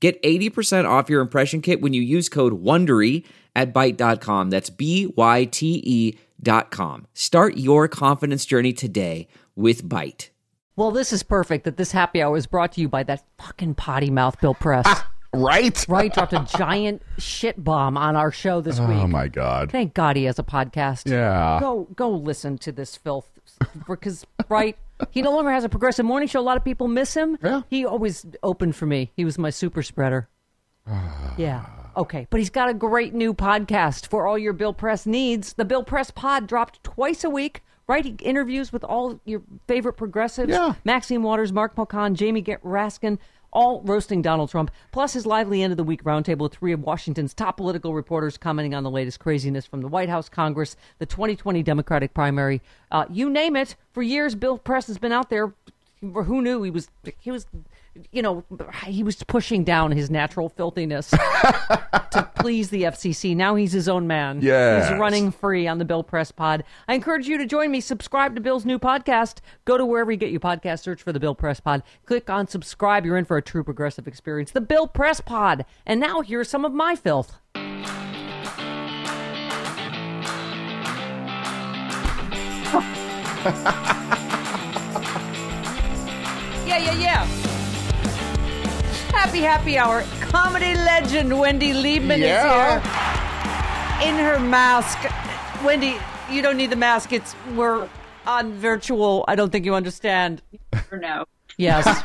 Get 80% off your impression kit when you use code WONDERY at Byte.com. That's B-Y-T-E dot com. Start your confidence journey today with Byte. Well, this is perfect that this happy hour is brought to you by that fucking potty mouth Bill Press. Ah, right? right, dropped a giant shit bomb on our show this oh, week. Oh my god. Thank God he has a podcast. Yeah. Go go listen to this filth because right, he no longer has a progressive morning show. A lot of people miss him. Yeah. He always opened for me. He was my super spreader. Ah. yeah. Okay, but he's got a great new podcast for all your Bill Press needs. The Bill Press Pod dropped twice a week. Right, he interviews with all your favorite progressives: Yeah. Maxine Waters, Mark Pocan, Jamie Raskin, all roasting Donald Trump. Plus his lively end of the week roundtable with three of Washington's top political reporters commenting on the latest craziness from the White House, Congress, the 2020 Democratic primary. Uh, you name it. For years, Bill Press has been out there. Who knew he was? He was, you know, he was pushing down his natural filthiness to please the FCC. Now he's his own man. Yeah. He's running free on the Bill Press Pod. I encourage you to join me. Subscribe to Bill's new podcast. Go to wherever you get your podcast. Search for the Bill Press Pod. Click on subscribe. You're in for a true progressive experience. The Bill Press Pod. And now here's some of my filth. yeah, yeah, yeah. Happy happy hour. Comedy legend Wendy Liebman Yeah. is here in her mask. Wendy, you don't need the mask. It's we're on virtual. I don't think you understand. or no. Yes.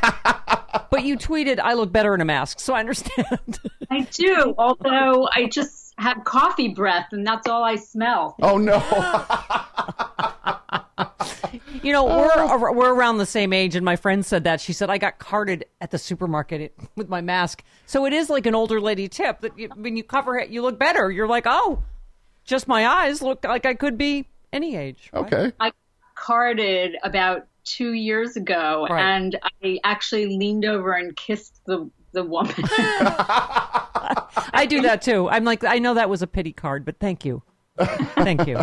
but you tweeted I look better in a mask, so I understand. I do, although I just have coffee breath and that's all I smell. Oh no. you know, we're oh. we're around the same age and my friend said that. She said I got carded at the supermarket with my mask. So it is like an older lady tip that you, when you cover it, you look better. You're like, "Oh, just my eyes look like I could be any age." right? okay. I carded about two years ago Right. and I actually leaned over and kissed the, the woman. I do that too. I'm like, I know that was a pity card, but thank you. Thank you.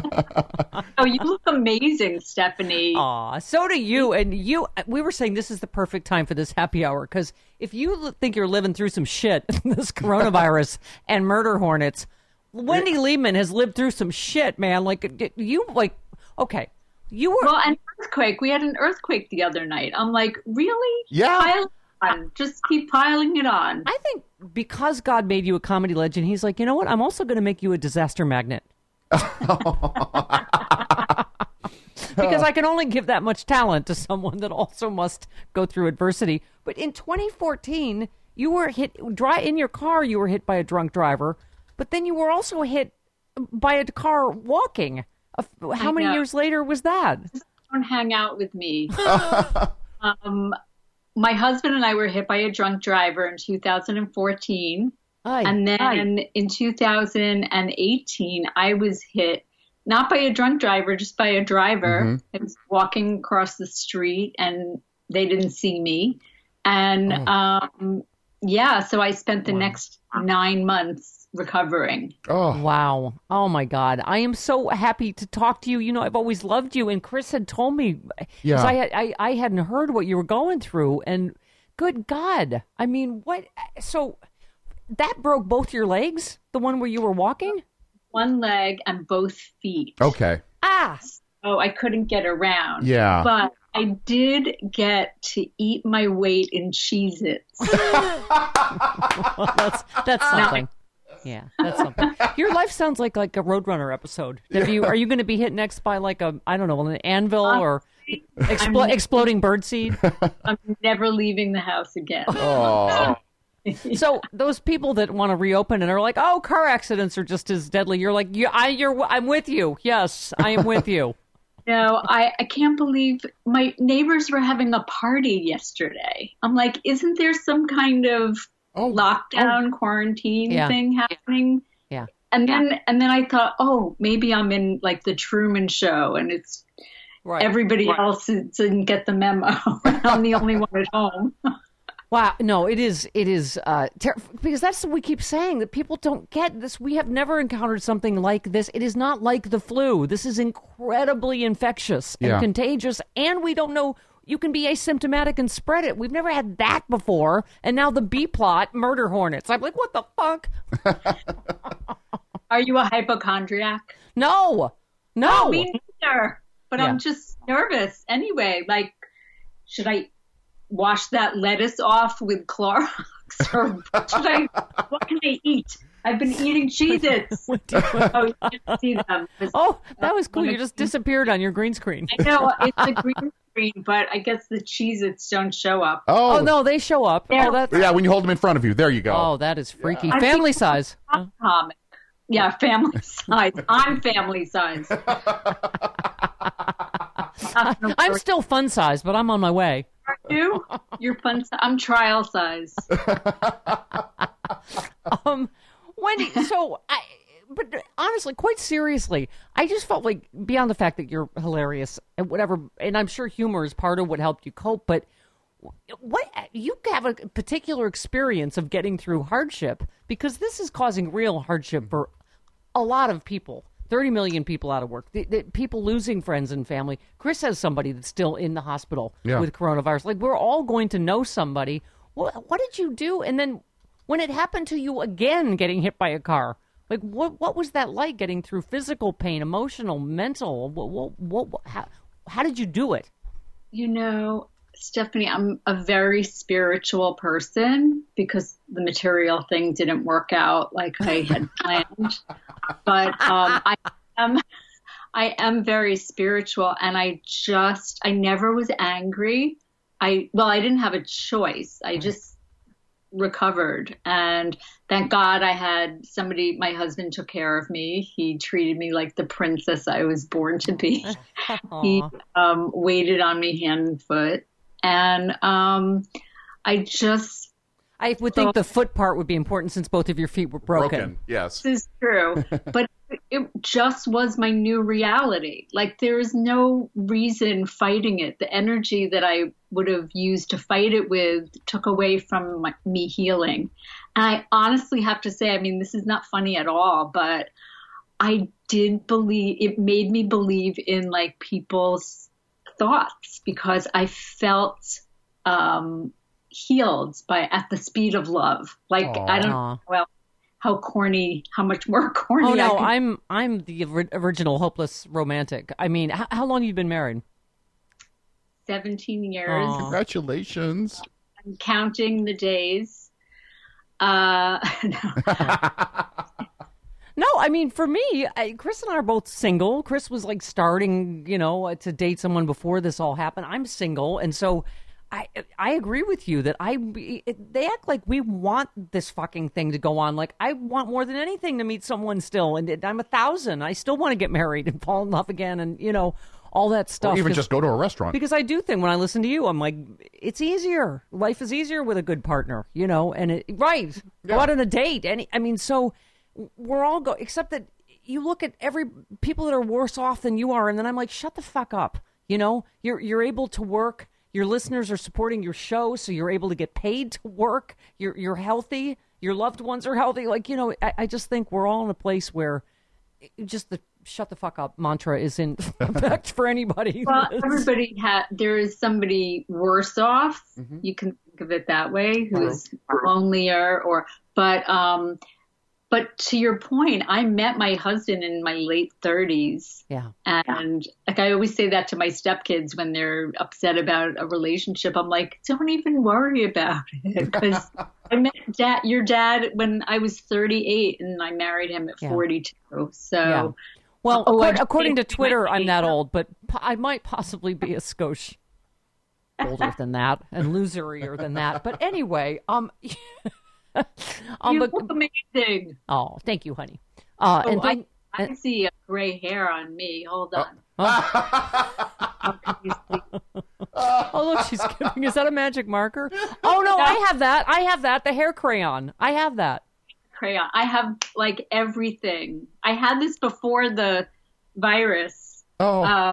oh, you look amazing, Stephanie. Aw, so do you. And you, we were saying this is the perfect time for this happy hour because if you think you're living through some shit, this coronavirus and murder hornets, Wendy Liebman has lived through some shit, man. Like you, like okay, you were. Well, an earthquake. We had an earthquake the other night. I'm like, really? Yeah. Pile on. Just keep piling it on. I think because God made you a comedy legend, He's like, you know what? I'm also going to make you a disaster magnet. because I can only give that much talent to someone that also must go through adversity. But in 2014, you were hit dry in your car. You were hit by a drunk driver, but then you were also hit by a car walking. How many years later was that? Don't hang out with me. um, my husband and I were hit by a drunk driver in 2014. Ay, And then ay. in 2018, I was hit not by a drunk driver, just by a driver. I was walking across the street and they didn't see me. And um, yeah, so I spent the next nine months recovering. Oh. Wow. Oh my God. I am so happy to talk to you. You know, I've always loved you. And Chris had told me, 'cause Yeah. I, had, I, I hadn't heard what you were going through. And good God. I mean, what? So that broke both your legs? The one where you were walking? One leg and both feet. Okay. Ah. Oh, I couldn't get around. Yeah. But I did get to eat my weight in Cheez Its. that's that's something. Yeah, that's something. Your life sounds like like a Roadrunner episode. Have you are you going to be hit next by like a I don't know an anvil or explo- exploding birdseed? I'm never leaving the house again. Oh, so those people that want to reopen and are like, oh, car accidents are just as deadly. You're like, you, I, you're, I'm with you. Yes, I am with you. No, I, I can't believe my neighbors were having a party yesterday. I'm like, isn't there some kind of Oh. oh. lockdown quarantine Yeah. thing happening? Yeah. And then and then I thought, oh, maybe I'm in like the Truman Show, and it's Right. everybody else didn't get the memo. I'm the only one at home. Wow, no, it is it is uh ter- because that's what we keep saying that people don't get this. We have never encountered something like this. It is not like the flu. This is incredibly infectious and Yeah. contagious, and we don't know. You can be asymptomatic and spread it. We've never had that before, and now the B plot murder hornets. I'm like, what the fuck? Are you a hypochondriac? No, no. Me neither. But Yeah. I'm just nervous anyway. Like, should I wash that lettuce off with Clorox, or should I? What can I eat? I've been eating Cheez-Its. oh, you didn't see them. Was- Oh, that was cool. Um, you just disappeared on your green screen. I know it's a green screen, but I guess the Cheez-Its don't show up. oh, Oh no, they show up. Oh, yeah. Oh, that's Yeah, when you hold them in front of you, there you go. oh, that is freaky. I Family size. Comic. Yeah, family size. I'm family size. I'm still fun size, but I'm on my way. you. You're fun. si- I'm trial size. Um, Wendy, so I, but honestly, quite seriously, I just felt like beyond the fact that you're hilarious and whatever, and I'm sure humor is part of what helped you cope, but what you have a particular experience of getting through hardship because this is causing real hardship for a lot of people. 30 million people out of work. The, the, people losing friends and family. Chris has somebody that's still in the hospital Yeah. with coronavirus. Like, we're all going to know somebody. What, what did you do? And then when it happened to you again, getting hit by a car, like, what, what was that like getting through physical pain, emotional, mental? What, what, what, how, how did you do it? You know, Stephanie, I'm a very spiritual person because the material thing didn't work out like I had planned. But um, I am, I am very spiritual, and I just, I never was angry. I well, I didn't have a choice. I just recovered, and thank God I had somebody. My husband took care of me. He treated me like the princess I was born to be. he um, waited on me hand and foot, and um, I just I would think the foot part would be important since both of your feet were broken. Broken. Yes. this is true, but it just was my new reality. Like there is no reason fighting it. The energy that I would have used to fight it with took away from my, me healing. And I honestly have to say, I mean, this is not funny at all, but I did believe it made me believe in like people's thoughts because I felt um, healed by at the speed of love. Like I don't Aw. well how corny, how much more corny. Oh I no, could- I'm I'm the original hopeless romantic. I mean, how, how long you been married? 17 years. Aw. Congratulations. I'm counting the days. Uh, no. No, I mean for me, I, Chris and I are both single. Chris was like starting, you know, uh, to date someone before this all happened. I'm single, and so I I agree with you that I it, they act like we want this fucking thing to go on. Like I want more than anything to meet someone still, and it, I'm a thousand. I still want to get married and fall in love again, and you know all that stuff. Or even just go to a restaurant. because I do think when I listen to you, I'm like, it's easier. Life is easier with a good partner, you know. And it, right, go out on a date. Any, I mean, so we're all go. Except that you look at every people that are worse off than you are, and then I'm like, shut the fuck up. You know, you're you're able to work. Your listeners are supporting your show, so you're able to get paid to work. You're you're healthy. Your loved ones are healthy. Like you know, I, I just think we're all in a place where just the shut the fuck up mantra is in effect for anybody. well, everybody had, there is somebody worse off. Mm-hmm. You can think of it that way, who's lonelier or, but, um, but to your point, I met my husband in my late 30s. Yeah. And like I always say that to my stepkids when they're upset about a relationship. I'm like, don't even worry about it. Because I met dad, your dad when I was 38 and I married him at Yeah. 42. So Yeah. Well, Oh, acco- I according to Twitter, I'm that old, but I might possibly be a skosh older than that and loserier than that. But anyway, um, um, you but, look amazing. oh, thank you, honey. Uh, Oh, and I, then, I see a gray hair on me. Hold on. Can you see? oh look, she's giving. Is that a magic marker? Oh no, I have that. I have that. The hair crayon. I have that. crayon. I have like everything. I had this before the virus. Oh, Uh,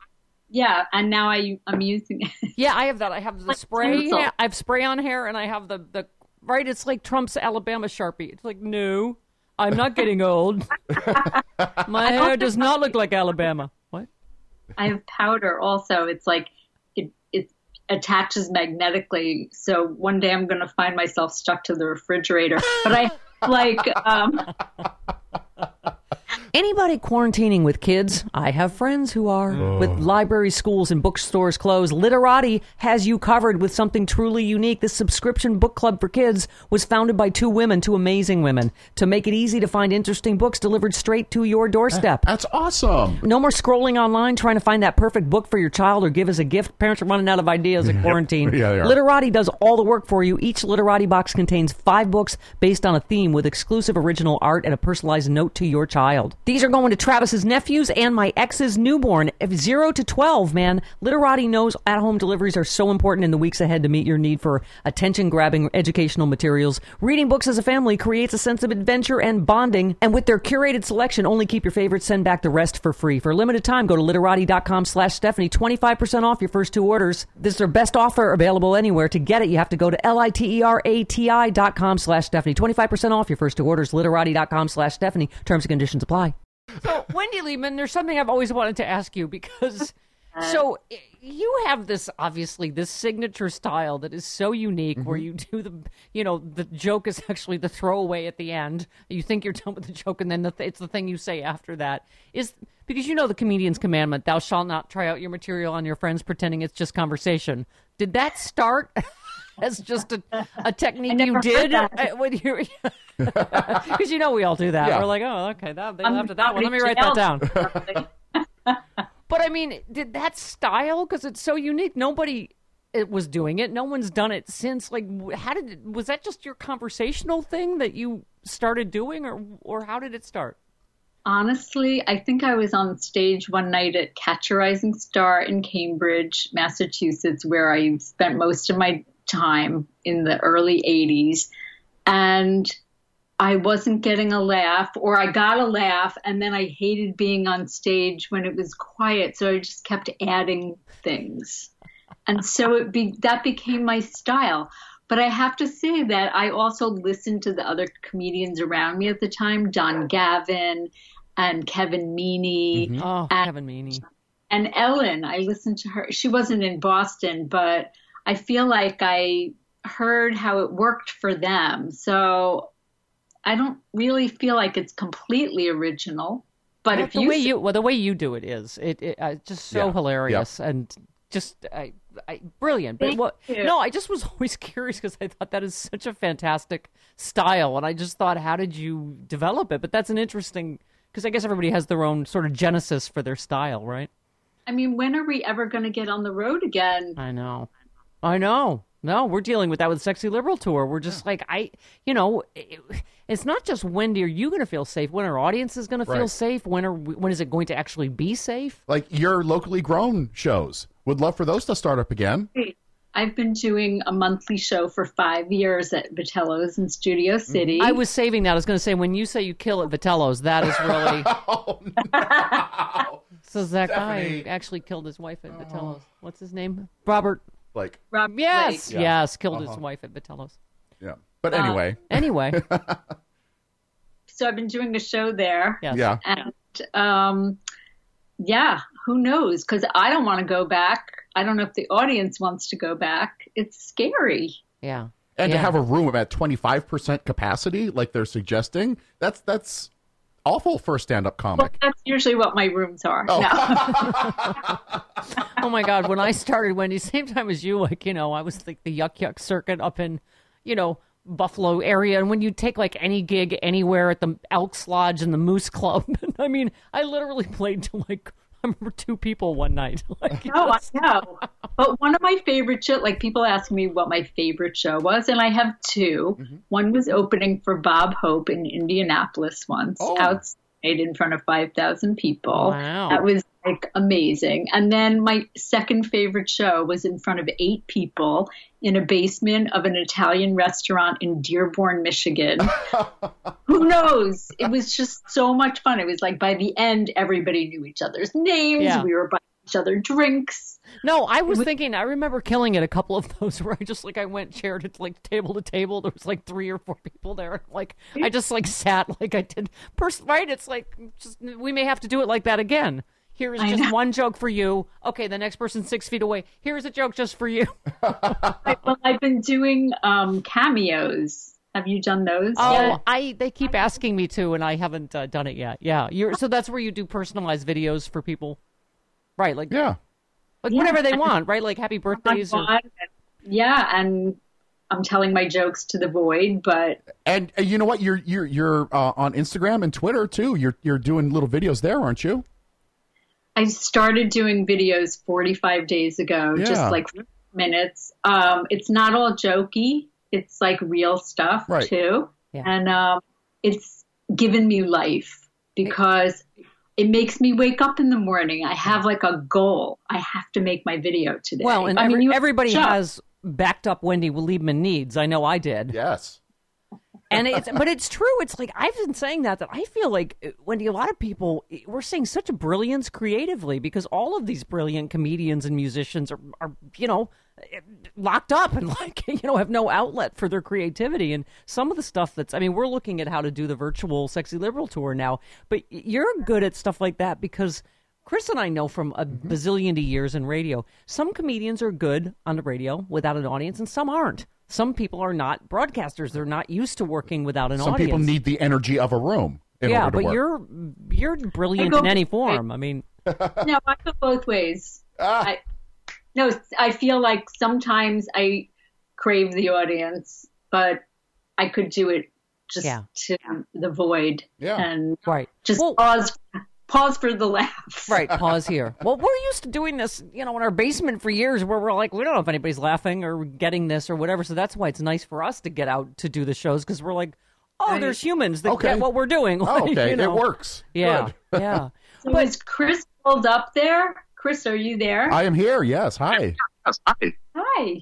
yeah, and now I I'm using it. Yeah, I have that. I have the Like spray. pencil. I have spray on hair, and I have the the right. It's like Trump's Alabama sharpie. It's like no, I'm not getting old. My hair does not look like Alabama. What? I have powder also. It's like it it attaches magnetically. So one day I'm gonna find myself stuck to the refrigerator. But I like um Anybody quarantining with kids? I have friends who are. Oh. With libraries, schools, and bookstores closed, Literati has you covered with something truly unique. This subscription book club for kids was founded by two women, two amazing women, to make it easy to find interesting books delivered straight to your doorstep. that's awesome. No more scrolling online trying to find that perfect book for your child or give as a gift. Parents are running out of ideas in quarantine. Yeah, they are. Literati does all the work for you. Each Literati box contains five books based on a theme with exclusive original art and a personalized note to your child. These are going to Travis's nephews and my ex's newborn. If zero to 12, man, Literati knows at home deliveries are so important in the weeks ahead to meet your need for attention grabbing educational materials. Reading books as a family creates a sense of adventure and bonding. And with their curated selection, only keep your favorites, send back the rest for free. For a limited time, go to literati.com slash Stephanie. 25% off your first two orders. This is their best offer available anywhere. To get it, you have to go to L-I-T-E-R-A-T-I dot com slash Stephanie. 25% off your first two orders. Literati.com slash Stephanie. Terms and conditions apply. So, Wendy Liebman, there's something I've always wanted to ask you because uh-huh. so you have this obviously this signature style that is so unique where mm-hmm. you do the you know the joke is actually the throwaway at the end. You think you're done with the joke and then the th- it's the thing you say after that. Is because you know the comedian's commandment, thou shalt not try out your material on your friends pretending it's just conversation. Did that start as just a, a technique you did that. uh, when you because you know we all do that. Yeah. We're like, oh, okay, that, they I'm laughed at that one. Let me write that down. But I mean, did that style because it's so unique? Nobody it was doing it. No one's done it since. Like, how did was that just your conversational thing that you started doing, or or how did it start? Honestly, I think I was on stage one night at Catch a Rising Star in Cambridge, Massachusetts, where I spent most of my time in the early 80s. And I wasn't getting a laugh, or I got a laugh, and then I hated being on stage when it was quiet. So I just kept adding things. And so it be, that became my style. But I have to say that I also listened to the other comedians around me at the time, Don Gavin and Kevin Meaney mm-hmm. Oh, And- Kevin Meaney. and Ellen. I listened to her. She wasn't in Boston, but I feel like I heard how it worked for them. So I don't really feel like it's completely original. But Well, if the you, way you well, the way you do it is it, it uh, just so Yeah. hilarious and just I, I, brilliant. But Thank what? you. No, I just was always curious because I thought that is such a fantastic style, and I just thought, how did you develop it? But that's an interesting because I guess everybody has their own sort of genesis for their style, right? I mean, when are we ever going to get on the road again? I know. I know. No, we're dealing with that with Sexy Liberal Tour. We're just like, I, you know, it, it's not just when are you going to feel safe, when our audience is going to feel Right. safe, when are we, when is it going to actually be safe? Like your locally grown shows. Would love for those to start up again. I've been doing a monthly show for five years at Vitello's in Studio mm. City. I was saving that. I was going to say, when you say you kill at Vitello's, that is really. Oh no! so that Stephanie. guy actually killed his wife at oh. Vitello's. What's his name? Robert. Like, Rob Yes, Blake. yes, killed his wife at Vitello's. yeah. But anyway, Anyway, So I've been doing a show there. yes. yeah. And um, yeah, who knows? Because I don't want to go back. I don't know if the audience wants to go back. It's scary. Yeah. And to have a room at 25% capacity, like they're suggesting, that's that's awful for a stand up Well, comic. that's usually what my rooms are. Oh. No. Oh my God! When I started, Wendy, same time as you, like you know, I was like the yuck yuck circuit up in, you know, Buffalo area, and when you take like any gig anywhere at the Elks Lodge and the Moose Club, I mean, I literally played to like I remember two people one night. Like, No, I know. But one of my favorite show, like people ask me what my favorite show was, and I have 2 Mm-hmm. One was opening for Bob Hope in Indianapolis once, Oh. outside in front of 5,000 people. Wow. That was like amazing. And then my second favorite show was in front of eight people in a basement of an Italian restaurant in Dearborn, Michigan. Who knows? It was just so much fun. It was like by the end, everybody knew each other's names. Yeah. We were buying each other drinks. No, I was thinking. I remember killing it a couple of those where I just like I went chair to like table to table. There was like three or four people there. Like I just like sat like I did. Pers- right? It's like just we may have to do it like that again. Here is just one joke for you. Okay, the next person's six feet away. Here's a joke just for you. I, well, I've been doing um, cameos. Have you done those Oh, yet? I they keep asking me to, and I haven't uh, done it yet. Yeah, you're so that's where you do personalized videos for people, right? Like Yeah. like whatever they want, right? Like happy birthdays or Yeah, and I'm telling my jokes to the void, but And uh, you know what? You're you're you're uh, on Instagram and Twitter too. You're you're doing little videos there, aren't you? I started doing videos 45 days ago, Yeah. just like minutes. Um, it's not all jokey. It's like real stuff Right. too. Yeah. And um, it's given me life because it makes me wake up in the morning. I have like a goal. I have to make my video today. Well, and I every- mean, you everybody has backed up Wendy Liebman needs. I know I did. Yes. And it's but it's true. It's like I've been saying that that I feel like uh, Wendy, a lot of people eh, we're seeing such a brilliance creatively because all of these brilliant comedians and musicians are, are you know eh, locked up and like you know have no outlet for their creativity and some of the stuff that's I mean we're looking at how to do the virtual sexy liberal tour now, but you're good at stuff like that because Chris and I know from a mm-hmm. bazillion years in radio, some comedians are good on the radio without an audience and some aren't. Some people are not broadcasters. They're not used to working without an Some audience. Some people need the energy of a room in yeah, order to but work. you're you're brilliant go- in any form. I mean, no, I go both ways. Ah. I, no, I feel like sometimes I crave the audience, but I could do it just Yeah. to the void Yeah. and right. just Well- pause, pause for the laughs. Right, pause here. Well, we're used to doing this, you know, in our basement for years where we're like, we don't know if anybody's laughing or getting this or whatever. So that's why it's nice for us to get out to do the shows because we're like, oh, Right. there's humans that Okay. get what we're doing. Oh, okay, You know? it works. Yeah, Good. yeah. So is Chris pulled up there? Chris, are you there? I am here. Yes. Hi. Yes, hi. Hi.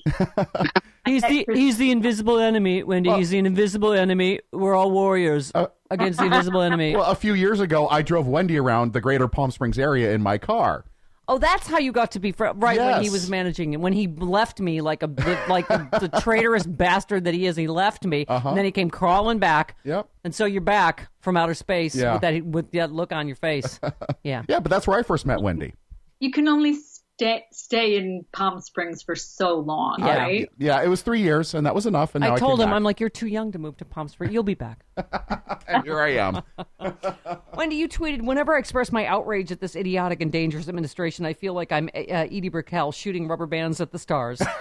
He's the he's the invisible enemy, Wendy. he's the invisible enemy. We're all warriors uh, against the invisible enemy. Well, a few years ago, I drove Wendy around the greater Palm Springs area in my car. Oh, that's how you got to be friends, right? When he Yes. was managing it, when he left me like a like the traitorous bastard that he is, he left me, and then he came crawling back. Uh-huh. Yep. And so you're back from outer space Yeah. with that with that look on your face. Yeah. Yeah, but that's where I first met Wendy. You can only stay stay in Palm Springs for so long, Yeah. right? Yeah, it was three years, and that was enough. And now I I, told came him, back. I'm like, you're too young to move to Palm Springs. You'll be back. and here I am. Wendy, you tweeted, whenever I express my outrage at this idiotic and dangerous administration, I feel like I'm uh, Edie Brickell shooting rubber bands at the stars.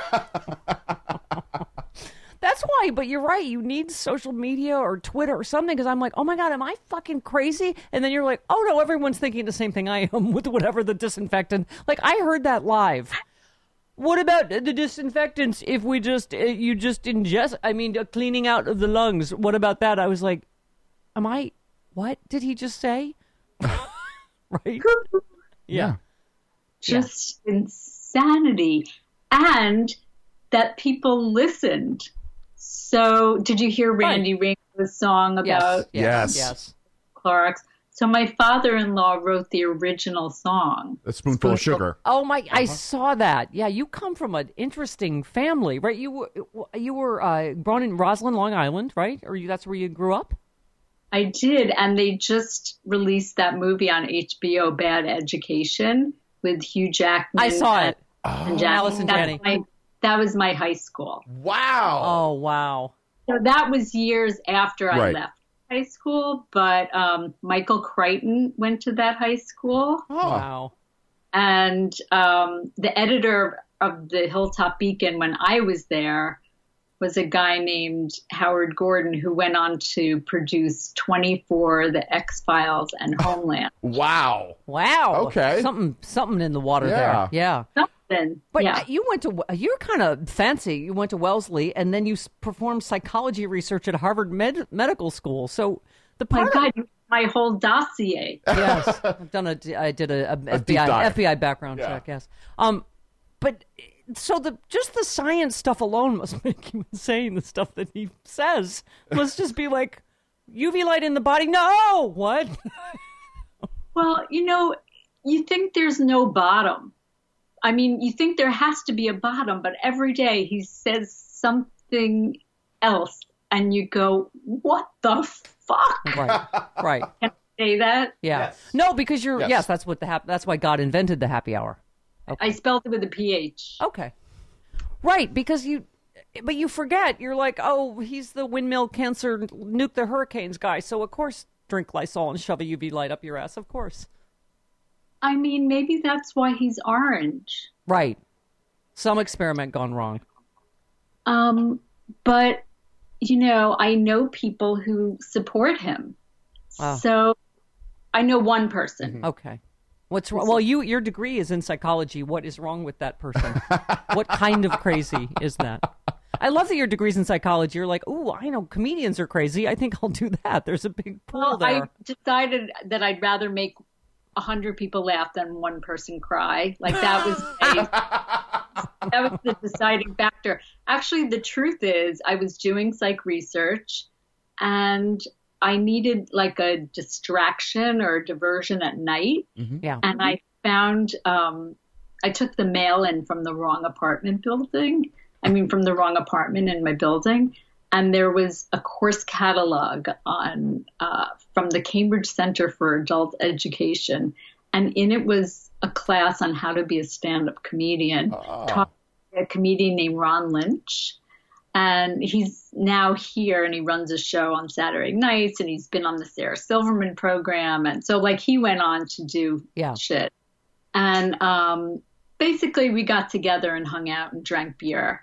That's why, but you're right. You need social media or Twitter or something because I'm like, oh my God, am I fucking crazy? And then you're like, oh no, everyone's thinking the same thing I am with whatever the disinfectant. Like, I heard that live. What about the disinfectants if we just, uh, you just ingest, I mean, uh, cleaning out of the lungs? What about that? I was like, am I, what did he just say? right? Yeah. Just insanity. And that people listened. So, did you hear Randy Rainbow's song about Yes. Yes. Clorox? So, my father in law wrote the original song. A spoonful of sugar. Oh my! I saw that. Yeah, you come from an interesting family, right? You were you were uh, born in Roslyn, Long Island, right? Or you, that's where you grew up? I did, and they just released that movie on HBO, Bad Education, with Hugh Jackman. I saw and- it. And Jack- Allison that's Janney. My, That was my high school. Wow. Oh wow. So that was years after I left high school, but um, Michael Crichton went to that high school. Oh. Wow. And um, the editor of the Hilltop Beacon when I was there was a guy named Howard Gordon who went on to produce 24, The X Files, and Homeland. Wow. Wow. Okay. Something something in the water Yeah. there. Yeah. Something. But yeah. you went to you're kind of fancy. You went to Wellesley and then you performed psychology research at Harvard Med- Medical School. So the my part God, my whole dossier. yes, I've done a I did a, a deep FBI. FBI background Yeah. check. Yes. Um, but so the just the science stuff alone must make you insane. The stuff that he says must just be like UV light in the body. No, what? Well, you know, you think there's no bottom. I mean, you think there has to be a bottom, but every day he says something else, and you go, "What the fuck?" right, right. Can I Say that? Yeah. Yes. No, because you're Yes. yes. that's what the hap- that's why God invented the happy hour. I spelled it with a ph. Okay. Right, because you but you forget. You're like, "Oh, he's the windmill cancer nuke the hurricanes guy." So of course drink Lysol and shove a UV light up your ass, of course. I mean, maybe that's why he's orange. Right. Some experiment gone wrong. Um, but you know, I know people who support him. Wow. So I know one person. Okay. What's wrong? Well, you your degree is in psychology. What is wrong with that person? what kind of crazy is that? I love that your degree's in psychology. You're like, oh, I know comedians are crazy. I think I'll do that." There's a big pool Well, there. I decided that I'd rather make a hundred people laugh than one person cry. Like that was a, that was the deciding factor. Actually, the truth is, I was doing psych research, and I needed like a distraction or a diversion at night, Yeah. and I found um, I took the mail in from the wrong apartment building. I mean, from the wrong apartment in my building. And there was a course catalog on uh, from the Cambridge Center for Adult Education, and in it was a class on how to be a stand-up comedian. Taught by a comedian named Ron Lynch, and he's now here and he runs a show on Saturday nights, and he's been on the Sarah Silverman program, and so like he went on to do Yeah. shit. And um, basically, we got together and hung out and drank beer.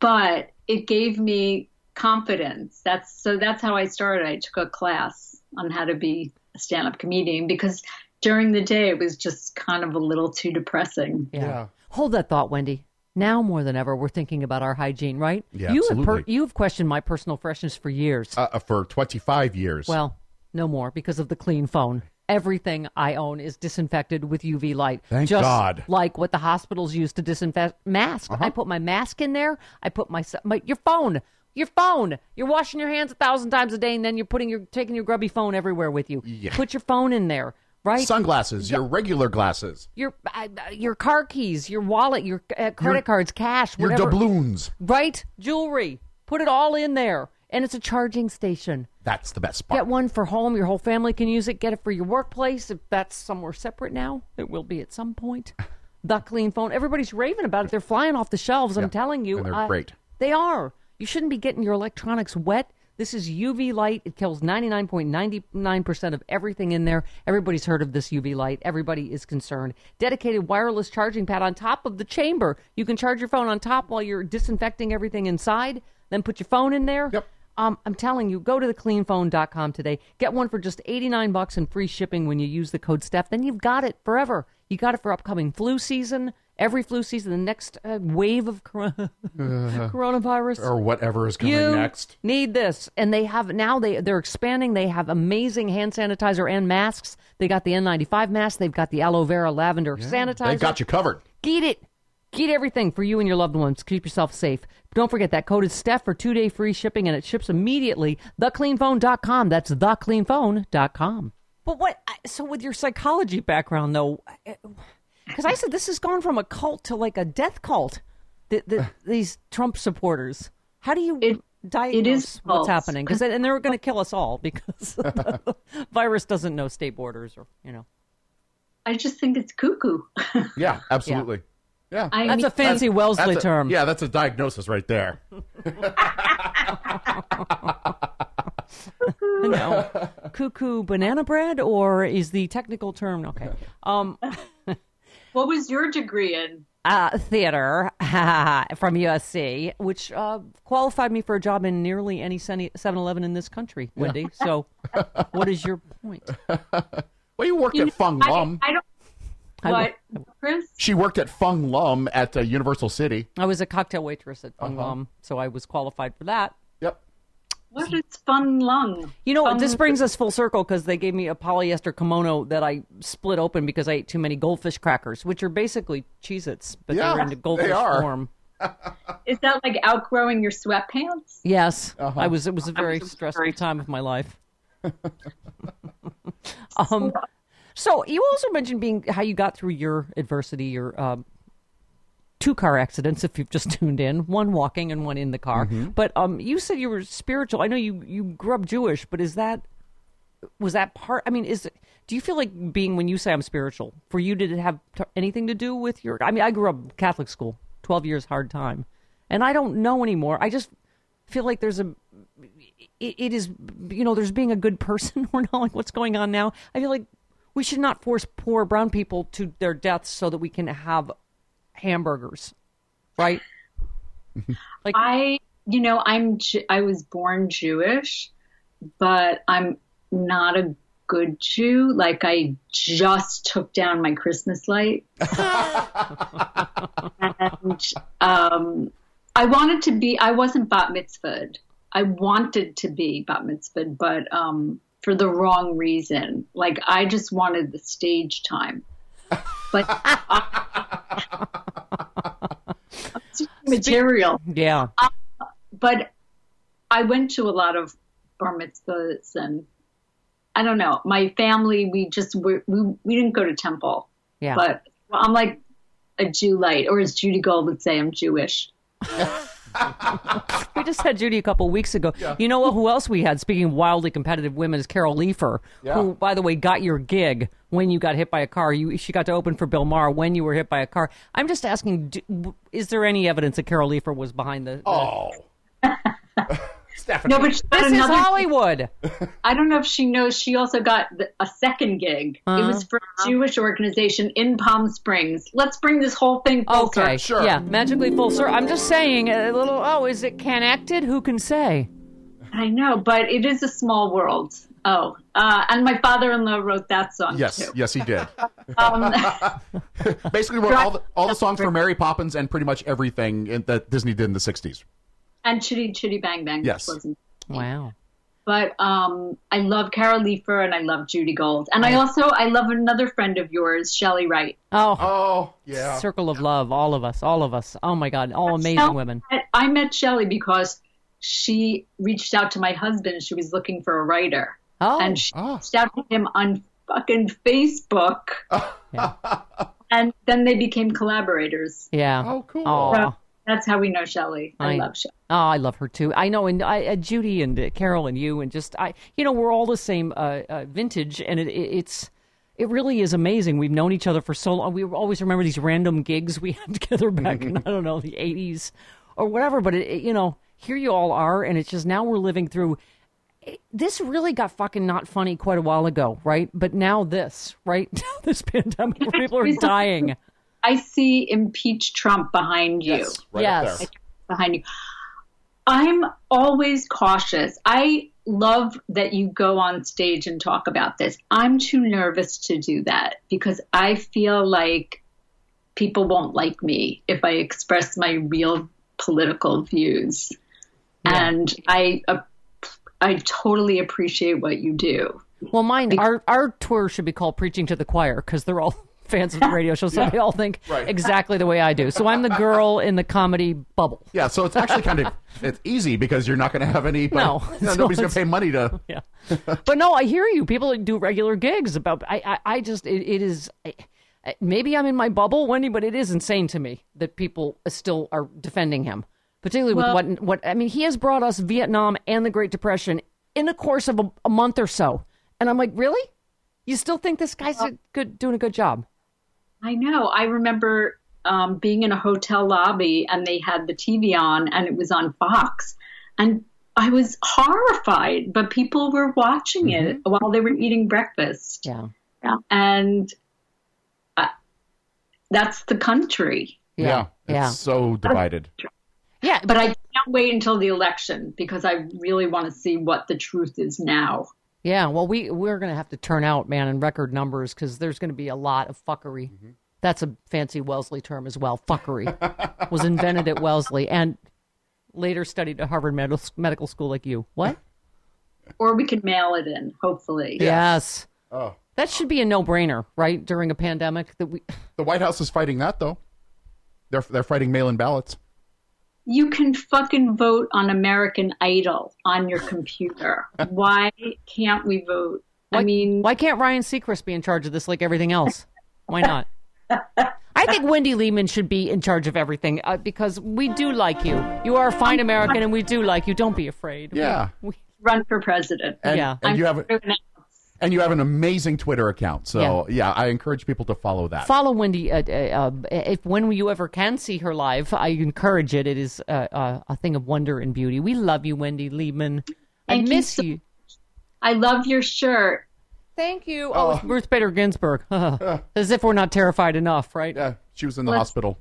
But it gave me confidence. That's so. That's how I started. I took a class on how to be a stand-up comedian because during the day it was just kind of a little too depressing. Yeah. Yeah. Hold that thought, Wendy. Now more than ever, we're thinking about our hygiene, right? Yeah, you have absolutely. you have questioned my personal freshness for years. Uh, uh, for 25 years. well, no more because of the clean phone. Everything I own is disinfected with UV light. Thank just God. Uh-huh. Like what the hospitals use to disinfect masks. I put my mask in there. I put my, my your phone. Your phone. You're washing your hands a thousand times a day, and then you're putting your taking your grubby phone everywhere with you. Yeah. Put your phone in there, right? Sunglasses, your regular glasses, your uh, your car keys, your wallet, your uh, credit cards, cash, your whatever. doubloons. Right? Jewelry. Put it all in there. And it's a charging station. That's the best part. Get one for home. Your whole family can use it. Get it for your workplace. If that's somewhere separate now, it will be at some point. The clean phone. Everybody's raving about it. They're flying off the shelves. I'm telling you. and they're great. They are. You shouldn't be getting your electronics wet. This is UV light. It kills 99.99% of everything in there. Everybody's heard of this UV light. Everybody is concerned. Dedicated wireless charging pad on top of the chamber. You can charge your phone on top while you're disinfecting everything inside. Then put your phone in there. Yep. Um, I'm telling you, go to thecleanphone.com today. Get one for just 89 bucks and free shipping when you use the code Steph. Then you've got it forever. You got it for upcoming flu season, every flu season, the next uh, wave of corona- coronavirus. or whatever is coming you next. need this, and they have now. They they're expanding. They have amazing hand sanitizer and masks. They got the N95 mask. They've got the aloe vera lavender sanitizer. They got you covered. Get it. Get everything for you and your loved ones. Keep yourself safe. Don't forget that code is Steph for two day free shipping and it ships immediately. TheCleanPhone.com. That's TheCleanPhone.com. But what, so with your psychology background though, because I said this has gone from a cult to like a death cult, the, the, these Trump supporters. How do you It- diagnose it is what's false. happening? Because and they're going to kill us all because the virus doesn't know state borders or, you know. I just think it's cuckoo. Yeah, absolutely. Yeah. I That's mean, a fancy Wellesley That's a- term. Yeah, that's a diagnosis right there. no. Cuckoo banana bread, or is the technical term okay? Um, what was your degree in? uh, theater from USC, which uh, qualified me for a job in nearly any 7 Eleven in this country, Wendy. So, what is your point? Well, you worked at Fung I, Lum. I don't. I What, Chris? She worked at Fung Lum at uh, Universal City. I was a cocktail waitress at Fung Uh-huh. Lum, so I was qualified for that. Yep. What is Fung Lum? You know, Fun- this brings us full circle because they gave me a polyester kimono that I split open because I ate too many goldfish crackers, which are basically Cheez-Its, but Yeah, they're in they goldfish are. form. Is that like outgrowing your sweatpants? Yes, Uh-huh. I was. It was a very stressful time of my life. um, so you also mentioned being how you got through your adversity, your um, two car accidents. If you've just tuned in, one walking and one in the car. But um, you said you were spiritual. I know you you grew up Jewish, but is that was that part? I mean, is it, do you feel like being when you say I'm spiritual for you? Did it have t- anything to do with your? I mean, I grew up Catholic school, twelve years hard time, and I don't know anymore. I just feel like there's a it, it is you know there's being a good person or not like what's going on now. I feel like we should not force poor brown people to their deaths so that we can have hamburgers, right? like I, you know, I'm I was born Jewish, but I'm not a good Jew. Like I just took down my Christmas light, and um, I wanted to be. I wasn't bat mitzvahed. I wanted to be bat mitzvahed, but um, for the wrong reason. Like I just wanted the stage time, but material yeah, uh, but I went to a lot of bar mitzvahs and I don't know. My family, we just we we, we didn't go to temple, yeah. but I'm like a Jew light, or as Judy Gold would say, I'm Jewish. We just had Judy a couple weeks ago. You know what? Who else we had? Speaking of wildly competitive women, is Carol Leifer, who, by the way, got your gig when you got hit by a car. You she got to open for Bill Maher when you were hit by a car. I'm just asking: do, is there any evidence that Carol Leifer was behind the? the- Oh. Stephanie. No, but she got this is another. Hollywood. I don't know if she knows. She also got a second gig. It was for a Jewish organization in Palm Springs. Let's bring this whole thing full Okay, circle. Sure. yeah, magically full circle. I'm just saying a little. Oh, is it connected? Who can say? I know, but it is a small world. Oh, uh, and my father-in-law wrote that song Yes, too. yes, he did. Um, Basically, wrote all the, all the songs for Mary Poppins and pretty much everything in, that Disney did in the '60s. And Chitty Chitty Bang Bang. Yes. wasn't Wow. but um, I love Carol Leifer and I love Judy Gold, and I also I love another friend of yours, Shelley Wright. Oh, Oh, yeah. circle of love. All of us. All of us. Oh my God. All amazing Shelley- women. I met Shelley because she reached out to my husband. She was looking for a writer, Oh. and she Oh. reached out to him on fucking Facebook, Yeah. and then they became collaborators. Yeah. Oh, cool. Aw. So that's how we know Shelley. I, I- love Shelley. Oh, I love her too. I know, and I, uh, Judy and uh, Carol and you, and just I, you know, we're all the same uh, uh, vintage, and it, it, it's it really is amazing. We've known each other for so long. We always remember these random gigs we had together back in I don't know the eighties or whatever. But it, it- you know, here you all are, and it's just now we're living through. This really got fucking not funny quite a while ago, right? But now this, right? now this pandemic, where people are dying. I see impeach Trump behind you. Yes, right Yes. there. behind you. I'm always cautious. I love that you go on stage and talk about this. I'm too nervous to do that because I feel like people won't like me if I express my real political views. And I uh, I totally appreciate what you do. Well, mine, our our tour should be called "Preaching to the Choir" because they're all fans of the radio show, so they all think Right. exactly the way I do. So I'm the girl in the comedy bubble. Yeah, so it's actually kind of it's easy because you're not going to have any. No. you know, So nobody's going to pay money to. Yeah, but no, I hear you. People do regular gigs about. I I, I just it, it is. I, maybe I'm in my bubble, Wendy, but it is insane to me that people still are defending him, particularly with what what I mean. He has brought us Vietnam and the Great Depression in the course of a, a month or so, and I'm like, really? You still think this guy's a good doing a good job? I know. I remember um, being in a hotel lobby and they had the TV on and it was on Fox. And I was horrified, but people were watching it while they were eating breakfast. Yeah. Yeah. And uh, that's the country. Yeah. It's Yeah. so divided. Yeah. But I can't wait until the election because I really want to see what the truth is now. Yeah, well, we we're gonna have to turn out, man, in record numbers because there's gonna be a lot of fuckery. Mm-hmm. That's a fancy Wellesley term as well. Fuckery was invented at Wellesley and later studied at Harvard Med- Medical School, like you. What? Or we can mail it in, hopefully. Yes. Oh. oh. That should be a no-brainer, right? During a pandemic, that we. The White House is fighting that though. They're they're fighting mail-in ballots. You can fucking vote on American Idol on your computer. Why can't we vote? I mean, Why can't Ryan Seacrest be in charge of this like everything else? Why not? I think Wendy Liebman should be in charge of everything uh, because we do like you. You are a fine American, and we do like you. Don't be afraid. Yeah. we- run for president. And, Yeah. and you have I'm doing it. And you have an amazing Twitter account. So yeah, I encourage people to follow that. follow Wendy. Uh, uh, uh, if when you ever can see her live, I encourage it. It is uh, uh, a thing of wonder and beauty. We love you, Wendy Liebman. I Thank you miss so- you. I love your shirt. Thank you. Oh, it's Ruth Bader Ginsburg. As if we're not terrified enough, right? yeah, she was in the Let's- hospital.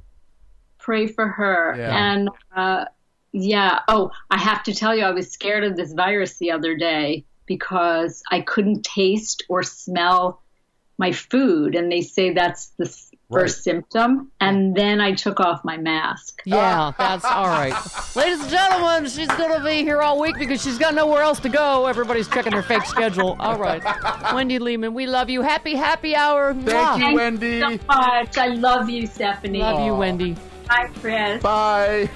Pray for her. Yeah. And uh, yeah. Oh, I have to tell you, I was scared of this virus the other day because I couldn't taste or smell my food, and they say that's the s- Right. first symptom. And then I took off my mask. Yeah, that's all right. Ladies and gentlemen, she's going to be here all week because she's got nowhere else to go. Everybody's checking their fake schedule. All right. Wendy Liebman, we love you. Happy, happy hour. Thank Mwah. you, Thank Wendy. you so much. I love you, Stephanie. Love you, Wendy. Bye, Chris. Bye.